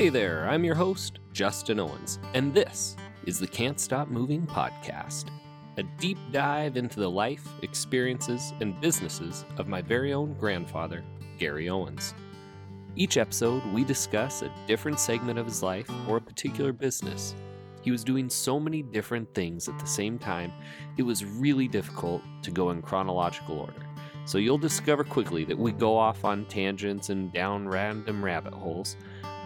Hey there, I'm your host, Justin Owens, and this is the Can't Stop Moving podcast, a deep dive into the life, experiences, and businesses of my very own grandfather, Gary Owens. Each episode, we discuss a different segment of his life or a particular business. He was doing so many different things at the same time, it was really difficult to go in chronological order. So you'll discover quickly that we go off on tangents and down random rabbit holes,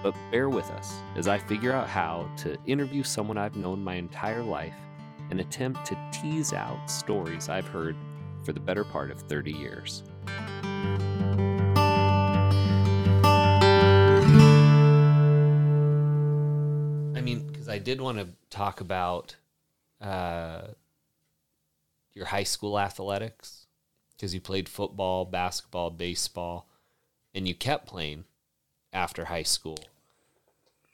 but bear with us as I figure out how to interview someone I've known my entire life and attempt to tease out stories I've heard for the better part of 30 years. I mean, because I did want to talk about uh, your high school athletics, because you played football, basketball, baseball, and you kept playing after high school.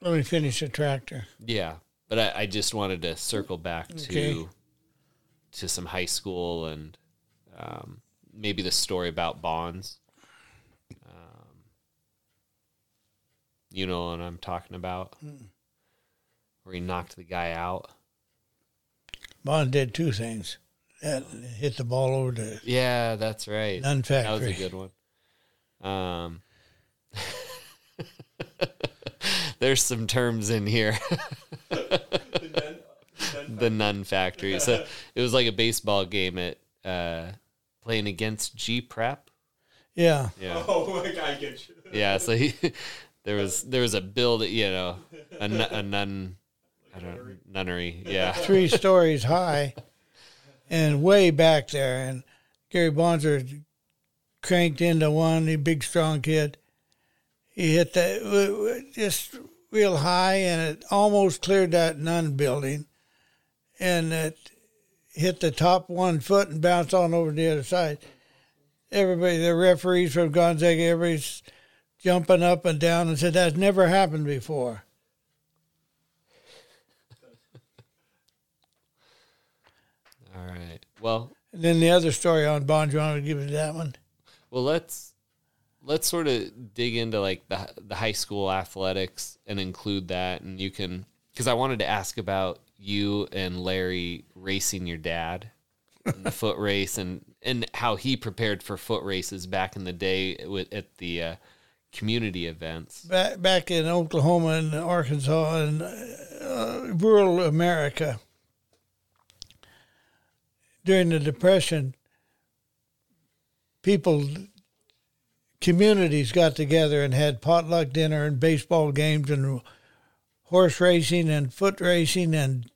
Let me finish the tractor. Yeah, but I, I just wanted to circle back to Okay. to some high school and um, maybe the story about Bonds. Um, you know what I'm talking about, where he knocked the guy out. Bond did two things. That hit the ball over the Yeah, that's right. Nun That was a good one. Um, there's some terms in here. the Nun Factory. So it was like a baseball game at uh, playing against G Prep. Yeah. Yeah, Oh, my God, I get you. yeah. So he, there was there was a build, you know, a, nu- a nun, I don't nunnery. Yeah, Three stories high and way back there. And Gary Bonzer cranked into one, the big, strong kid. He hit that w- w- just real high and it almost cleared that nun building. And it hit the top one foot and bounced on over the other side. Everybody, the referees from Gonzaga, everybody's jumping up and down and said, That's never happened before. all right. Well, And then the other story on want to give me that one? Well, let's let's sort of dig into like the the high school athletics and include that, and you can because I wanted to ask about you and Larry racing your dad in the foot race and and how he prepared for foot races back in the day with at the uh, community events. back back in Oklahoma and Arkansas and uh, rural America during the Depression, people, communities got together and had potluck dinner and baseball games and horse racing and foot racing and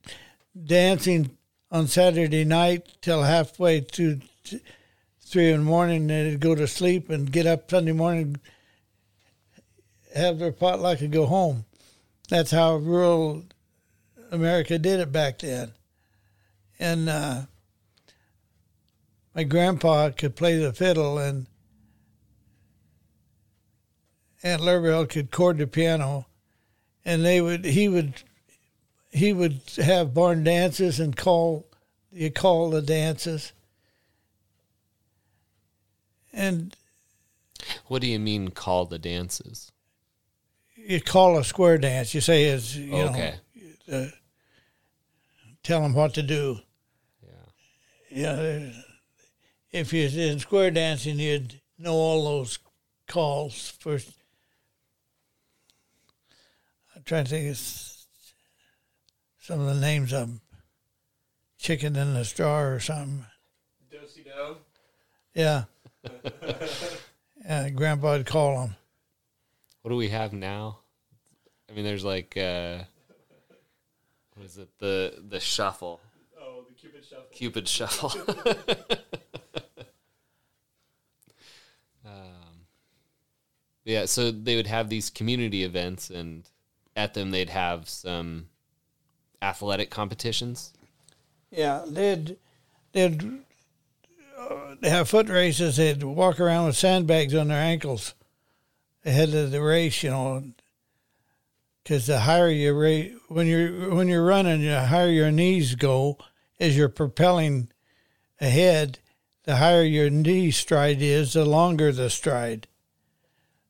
dancing on Saturday night till halfway to t- three in the morning. They'd go to sleep and get up Sunday morning have their potluck and go home. That's how rural America did it back then. And uh, my grandpa could play the fiddle, and Aunt Lerville could chord the piano, and they would he would he would have barn dances and call you call the dances. And What do you mean call the dances? you call a square dance. You say it's you okay. know uh, tell them what to do. Yeah. Yeah, if you're in square dancing, you'd know all those calls first. I'm trying to think of some of the names of 'em. Chicken in the straw or something. Do-si-do. Yeah. yeah, Grandpa would call them. What do we have now? I mean, there's like uh, what is it? The the shuffle. Oh, the Cupid shuffle. Cupid shuffle. um, yeah, so they would have these community events, and at them they'd have some athletic competitions. Yeah, they'd they'd uh, they have foot races. They'd walk around with sandbags on their ankles ahead of the race, you know, because the higher you rate when you're when you're running, the higher your knees go as you're propelling ahead. The higher your knee stride is, the longer the stride.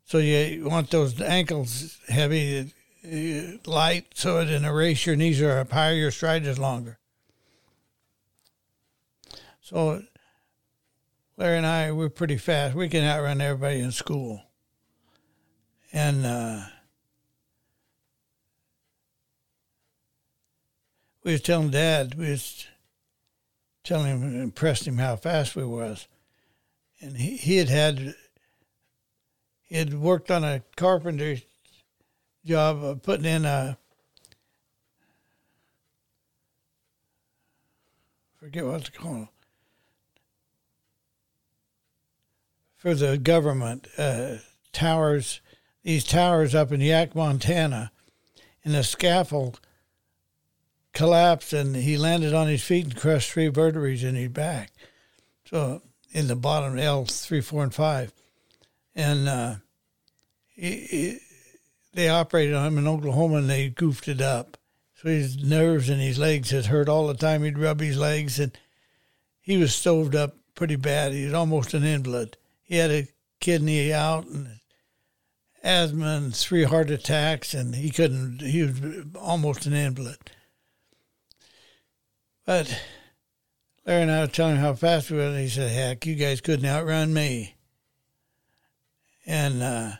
So you want those ankles heavy light so it didn't erase your knees are up higher, your stride is longer. So Larry and I, we're pretty fast. We can outrun everybody in school. And uh, we was telling Dad, we was telling him, impressed him how fast we was. And he, he had had, he had worked on a carpenter job of putting in a, forget what it's called, for the government, uh, towers, these towers up in Yaak, Montana, and the scaffold collapsed and he landed on his feet and crushed three vertebrae in his back. So in the bottom L three, four, and five, and uh, he, he, they operated on him in Oklahoma and they goofed it up. So his nerves and his legs had hurt all the time. He'd rub his legs and he was stoved up pretty bad. He was almost an invalid. He had a kidney out and asthma and three heart attacks, and he couldn't. He was almost an invalid. But Larry and I were telling him how fast we were, and he said, "Heck, you guys couldn't outrun me." And uh,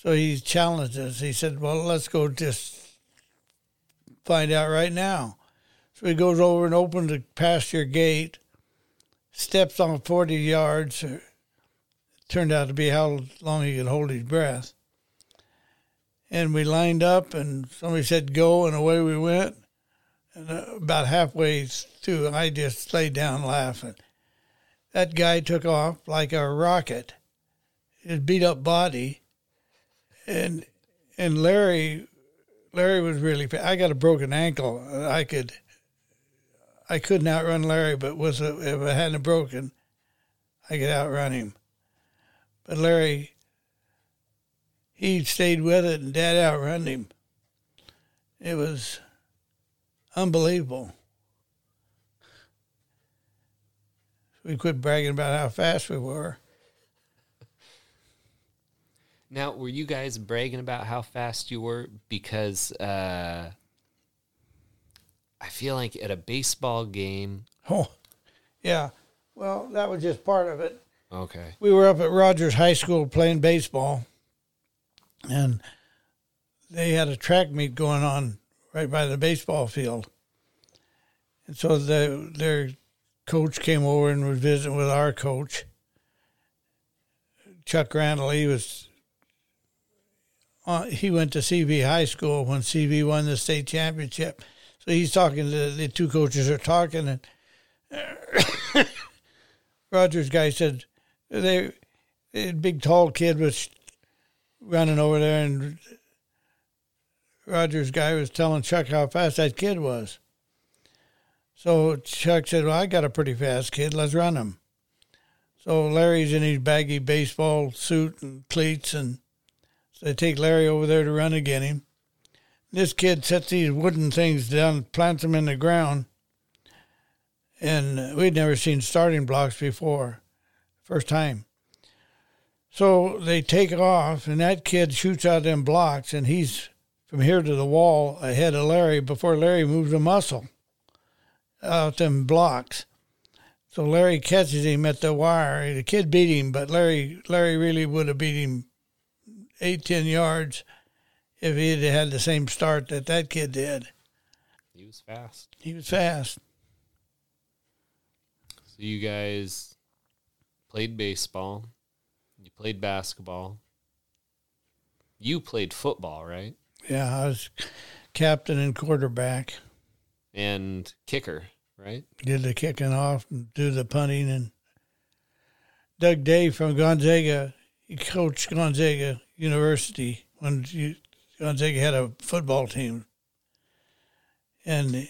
so he challenged us. He said, "Well, let's go just find out right now." So he goes over and opens the pasture gate, steps on 40 yards. It turned out to be how long he could hold his breath. And we lined up, and somebody said, Go, and away we went. And uh, about halfway through, I just laid down laughing. That guy took off like a rocket, his beat up body. And and Larry Larry was really. I got a broken ankle. I could I couldn't outrun Larry, but was a, if I hadn't broken, I could outrun him. But Larry, he stayed with it, and Dad outrun him. It was unbelievable. We quit bragging about how fast we were. Now, were you guys bragging about how fast you were? Because uh, I feel like at a baseball game. Oh, yeah. Well, that was just part of it. Okay. We were up at Rogers High School playing baseball, and they had a track meet going on right by the baseball field. And so the, their coach came over and was visiting with our coach, Chuck Randall. He was uh, he went to CV High School when CV won the state championship. So he's talking to the two coaches are talking, and Rogers guy said they big tall kid was running over there, and Rogers guy was telling Chuck how fast that kid was. So Chuck said, "Well, I got a pretty fast kid. Let's run him." So Larry's in his baggy baseball suit and cleats, and so they take Larry over there to run again him. This kid sets these wooden things down, plants them in the ground, and we'd never seen starting blocks before, first time. So they take off, and that kid shoots out them blocks, and he's from here to the wall ahead of Larry before Larry moves a muscle out them blocks. So Larry catches him at the wire. The kid beat him, but Larry Larry really would have beat him eight ten yards if he had had the same start that that kid did. He was fast. He was fast. So you guys played baseball. You played basketball. You played football, right? Yeah, I was captain and quarterback. And kicker, right? Did the kicking off and do the punting and Doug Day from Gonzaga, coached Gonzaga University when you, Gonzaga had a football team. And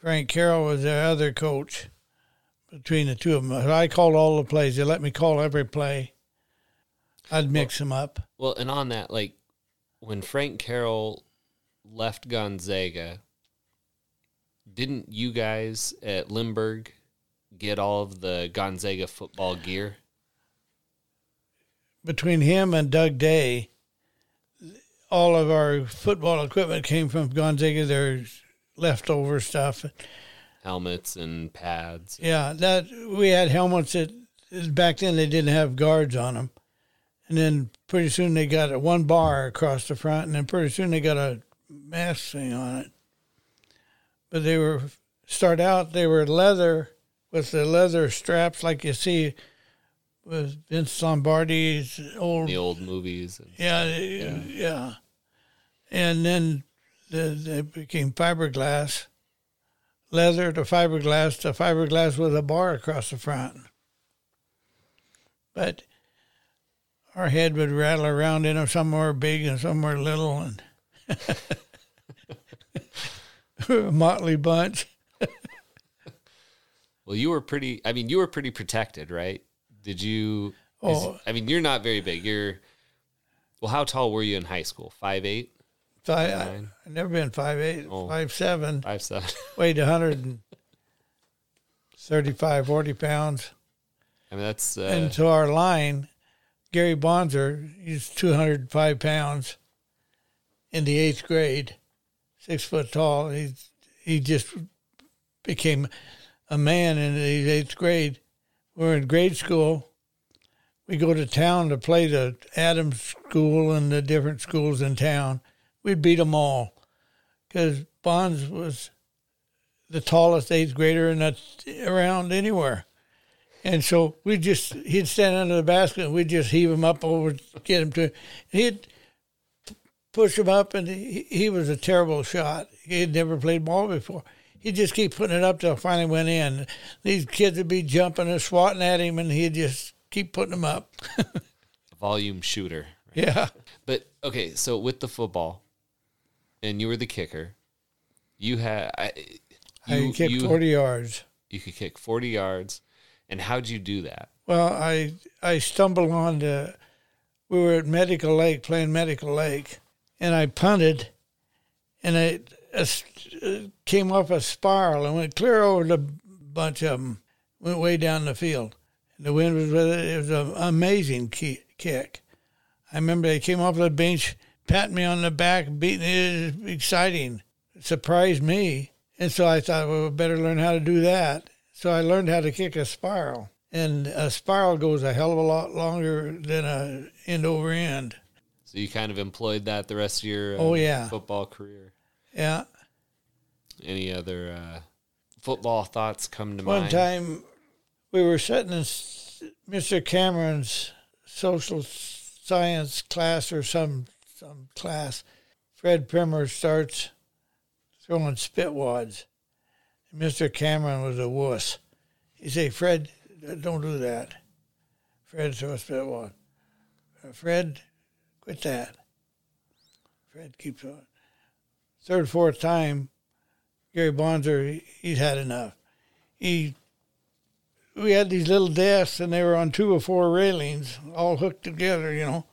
Frank Carroll was their other coach between the two of them. I called all the plays. They let me call every play. I'd mix them up. Well, and on that, like when Frank Carroll left Gonzaga, didn't you guys at Limburg get all of the Gonzaga football gear? Between him and Doug Day, all of our football equipment came from Gonzaga. There's leftover stuff. Helmets and pads. Yeah, that we had helmets that back then they didn't have guards on them, and then pretty soon they got a one bar across the front, and then pretty soon they got a mask thing on it. But they were start out they were leather with the leather straps like you see with Vince Lombardi's old The old movies. And yeah, yeah, And then the, they became fiberglass, leather to fiberglass to fiberglass with a bar across the front. But our head would rattle around in them, somewhere big and somewhere little, and a motley bunch. Well, you were pretty. I mean, you were pretty protected, right? Did you? is- Oh. I mean, you're not very big. You're. Well, how tall were you in high school? Five eight, So I. I've never been five eight, Oh. five seven, five seven. weighed 135, 40 pounds. I mean, that's. Uh, and to our line, Gary Bonzer, he's 205 pounds in the eighth grade, six foot tall. He, he just became a man in the eighth grade. We're in grade school. We go to town to play the Adams School and the different schools in town. We beat them all because Bonds was the tallest eighth grader in that around anywhere. And so we just, he'd stand under the basket and we'd just heave him up over, get him to, he'd push him up and he, he was a terrible shot. He had never played ball before. He'd just keep putting it up till it finally went in. These kids would be jumping and swatting at him and he'd just keep putting them up. volume shooter. yeah. But okay, so with the football, and you were the kicker. You had. I, I you, kicked you, 40 yards. You could kick forty yards, and how'd you do that? Well, I I stumbled on the. We were at Medical Lake playing Medical Lake, and I punted, and it uh, came off a spiral and went clear over the bunch of them, went way down the field. The wind was with it. It was an amazing ki- kick. I remember they came off the bench, patting me on the back, beating it. It was exciting. It surprised me. And so I thought, well, we better learn how to do that. So I learned how to kick a spiral. And a spiral goes a hell of a lot longer than a end over end. So you kind of employed that the rest of your uh, Oh, yeah. football career. Yeah. Any other uh, football thoughts come to One mind? One time we were sitting in Mr. Cameron's social science class or some some class. Fred Primer starts throwing spit wads. Mr. Cameron was a wuss. He say, Fred, don't do that. Fred throw a spit wad. "Uh, Fred, quit that. Fred keeps on. Third, fourth time, Gary Bonzer, he- he's had enough. He, we had these little desks, and they were on two or four railings, all hooked together, you know,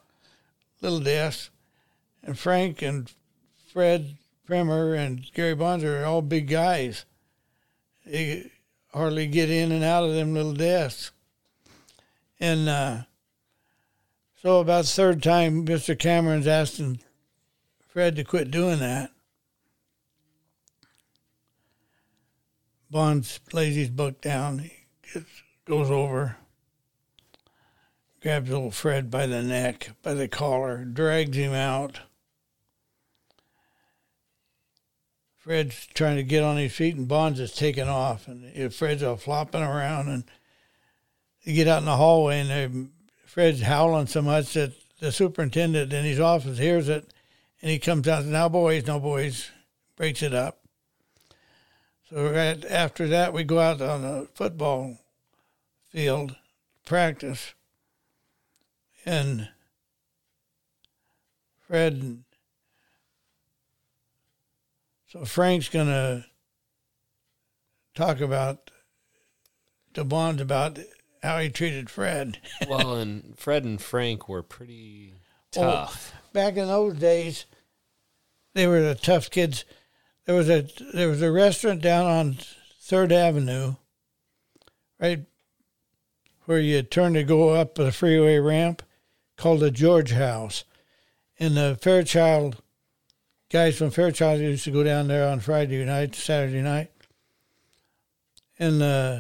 little desks. And Frank and Fred Primer and Gary Bonzer are all big guys. They hardly get in and out of them little desks. And uh, so about third time, Mr. Cameron's asking Fred to quit doing that. Bonds lays his book down. He gets, goes over, grabs old Fred by the neck, by the collar, drags him out. Fred's trying to get on his feet, and Bonds is taking off, and Fred's all flopping around. And they get out in the hallway, and Fred's howling so much that the superintendent in his office hears it, and he comes out and says, "Now, boys, no boys," breaks it up. So right after that, we go out on the football field, practice, and Fred. and- So Frank's gonna talk about to Bonds about how he treated Fred. well, and Fred and Frank were pretty Oh. tough. back in those days, they were the tough kids. There was a there was a restaurant down on Third Avenue, right where you turn to go up the freeway ramp, called the George House. And the Fairchild guys from Fairchild used to go down there on Friday night, Saturday night. And uh,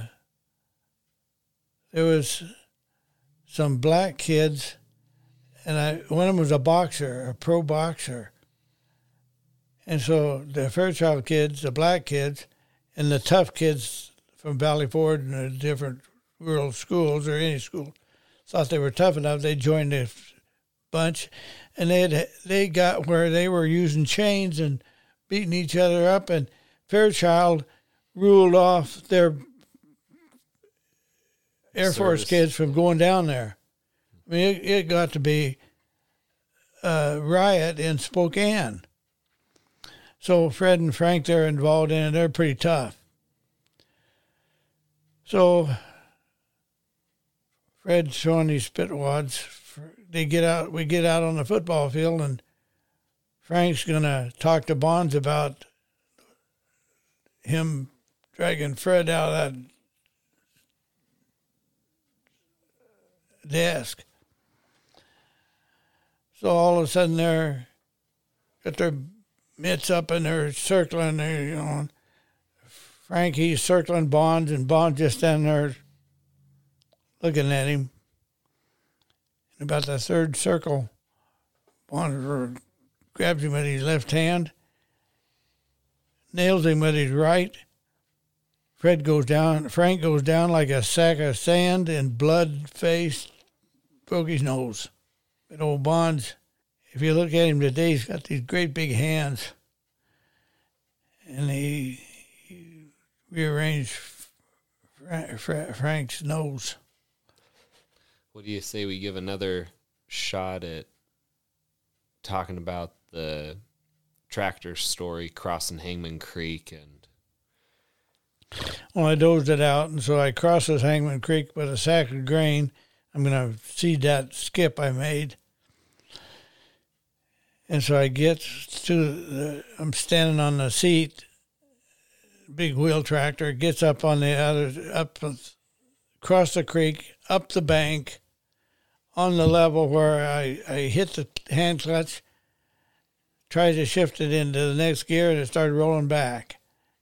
there was some black kids, and I one of them was a boxer, a pro boxer. And so the Fairchild kids, the black kids, and the tough kids from Valley Ford and the different rural schools or any school thought they were tough enough. They joined the bunch, and they had, they got where they were using chains and beating each other up. And Fairchild ruled off their Air Force kids from going down there. I mean, it, it got to be a riot in Spokane. So Fred and Frank, they're involved in it. They're pretty tough. So Fred's showing these spit wads. They get out. We get out on the football field, and Frank's gonna talk to Bonds about him dragging Fred out of that desk. So all of a sudden they're at their mitts up in they're circling there, you know. and Frank circling Bonds and Bonds just standing there looking at him. And about the third circle, Bonds grabs him with his left hand, nails him with his right. Fred goes down. Frank goes down like a sack of sand and blood faced, broke his nose. And old Bonds, if you look at him today, he's got these great big hands. And he, he rearranged Fra- Fra- Frank's nose. What do you say we give another shot at talking about the tractor story crossing Hangman Creek and Well, I dozed it out, and so I crossed this Hangman Creek with a sack of grain. I'm going to seed that skip I made. And so I get to the, I'm standing on the seat, big wheel tractor, gets up on the other, up across the creek, up the bank, on the level where I, I hit the hand clutch, tried to shift it into the next gear, and it started rolling back.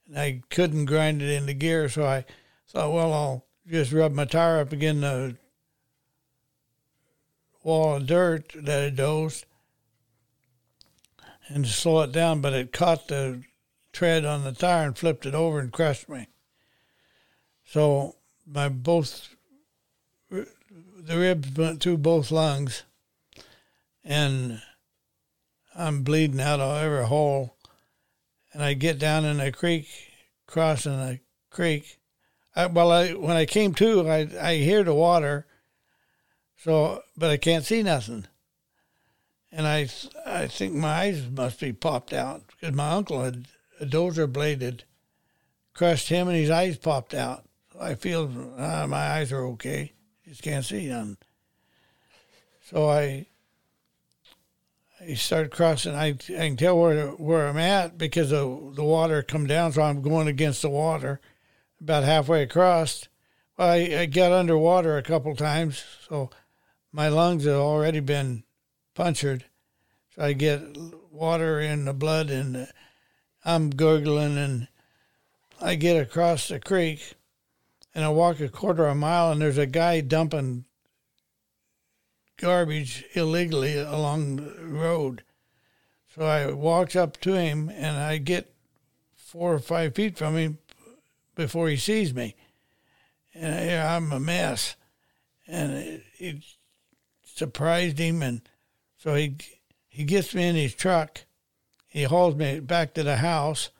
And I couldn't grind it into gear, so I thought, well, I'll just rub my tire up against the wall of dirt that it dozed and slow it down, but it caught the tread on the tire and flipped it over and crushed me. So my both the ribs went through both lungs, and I'm bleeding out of every hole. And I get down in a creek, crossing a creek. I, well, I when I came to, I I hear the water, so but I can't see nothing. And I I think my eyes must be popped out because my uncle had a dozer blade had crushed him and his eyes popped out. I feel ah, my eyes are okay, just can't see nothing. So I I start crossing. I, I can tell where where I'm at because of the water come down, so I'm going against the water. About halfway across, I, I got underwater a couple times, so my lungs have already been punctured. So I get water in the blood, and I'm gurgling, and I get across the creek, and I walk a quarter of a mile, and there's a guy dumping garbage illegally along the road. So I walks up to him and I get four or five feet from him before he sees me. And I, I'm a mess. And it, it surprised him. And so he, he gets me in his truck. He hauls me back to the house,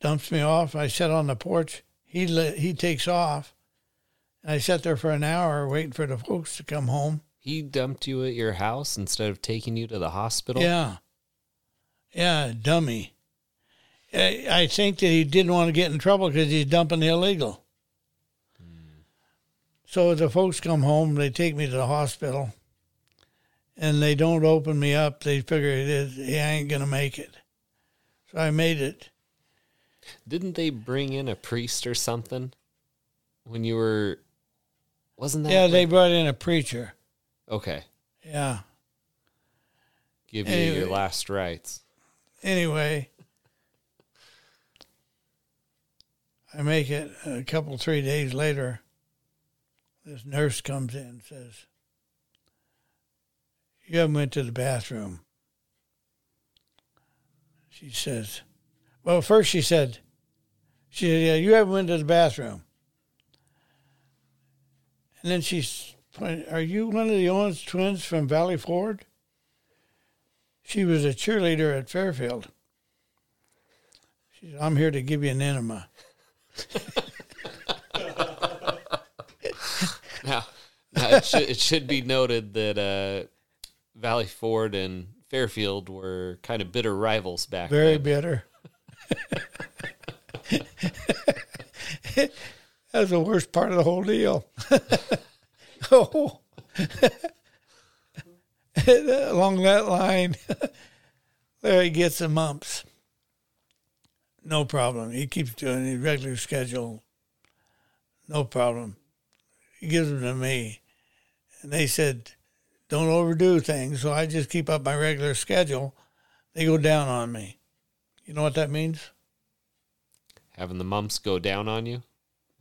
dumps me off. I sit on the porch. He, le- he takes off. And I sat there for an hour waiting for the folks to come home. he dumped you at your house instead of taking you to the hospital? Yeah. Yeah, dummy. I, I think that he didn't want to get in trouble because he's dumping illegal. Hmm. So the folks come home, they take me to the hospital, and they don't open me up. They figure it is, he ain't going to make it. So I made it. Didn't they bring in a priest or something when you were? Wasn't that? Yeah, they brought in a preacher. Okay. Yeah. Give you your last rites. Anyway, I make it a couple, three days later. This nurse comes in and says, You haven't went to the bathroom. She says, Well, first she said, She said, Yeah, you haven't went to the bathroom. And then she's, Are you one of the Owens twins from Valley Ford? She was a cheerleader at Fairfield. She said, I'm here to give you an enema. Now, now it, should, it should be noted that uh, Valley Ford and Fairfield were kind of bitter rivals back Very then. bitter. That's the worst part of the whole deal. oh. Along that line, Larry gets the mumps. No problem. He keeps doing his regular schedule. No problem. He gives them to me. And they said, don't overdo things. So I just keep up my regular schedule. They go down on me. You know what that means? Having the mumps go down on you?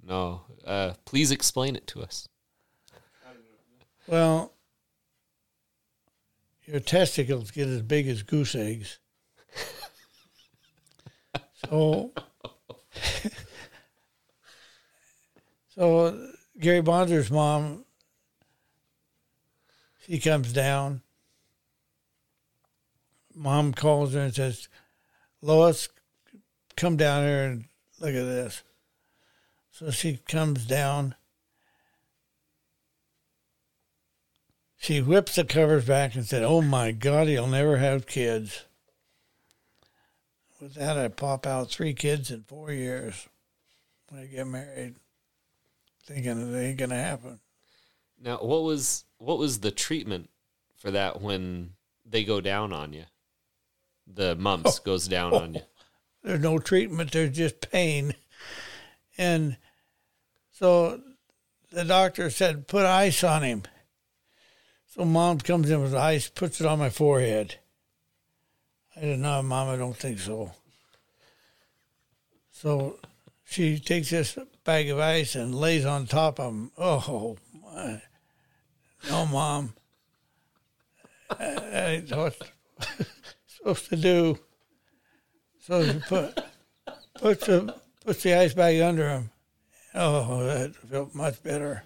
No. Uh, please explain it to us. Well, your testicles get as big as goose eggs. so, so Gary Bonder's mom, she comes down. Mom calls her and says, Lois, come down here and look at this. So she comes down. She whips the covers back and said, Oh my God, he'll never have kids. With that, I pop out three kids in four years when I get married, thinking it ain't going to happen. Now, what was what was the treatment for that when they go down on you? The mumps oh. goes down on you. There's no treatment, there's just pain. And so the doctor said, Put ice on him. So mom comes in with ice, puts it on my forehead. I said, No, mom, I don't think so. So she takes this bag of ice and lays on top of him. Oh, my. No, mom. That ain't what supposed to do. So she put, puts, the, puts the ice bag under him. Oh, that felt much better.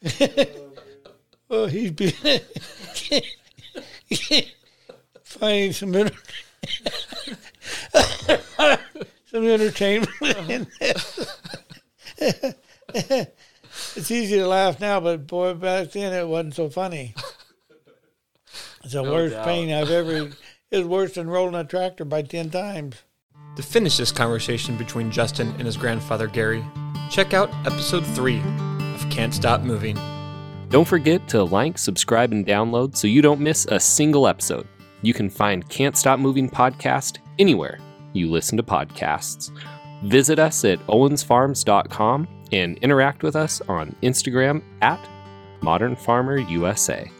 well, he's been finding some enter- some entertainment in this. it's easy to laugh now, but boy, back then it wasn't so funny. It's the worst doubt. pain I've ever. It's worse than rolling a tractor by ten times. To finish this conversation between Justin and his grandfather Gary, check out episode 3 of Can't Stop Moving. Don't forget to like, subscribe, and download so you don't miss a single episode. You can find Can't Stop Moving Podcast anywhere you listen to podcasts. Visit us at owensfarms.com and interact with us on Instagram at Modern Farmer USA.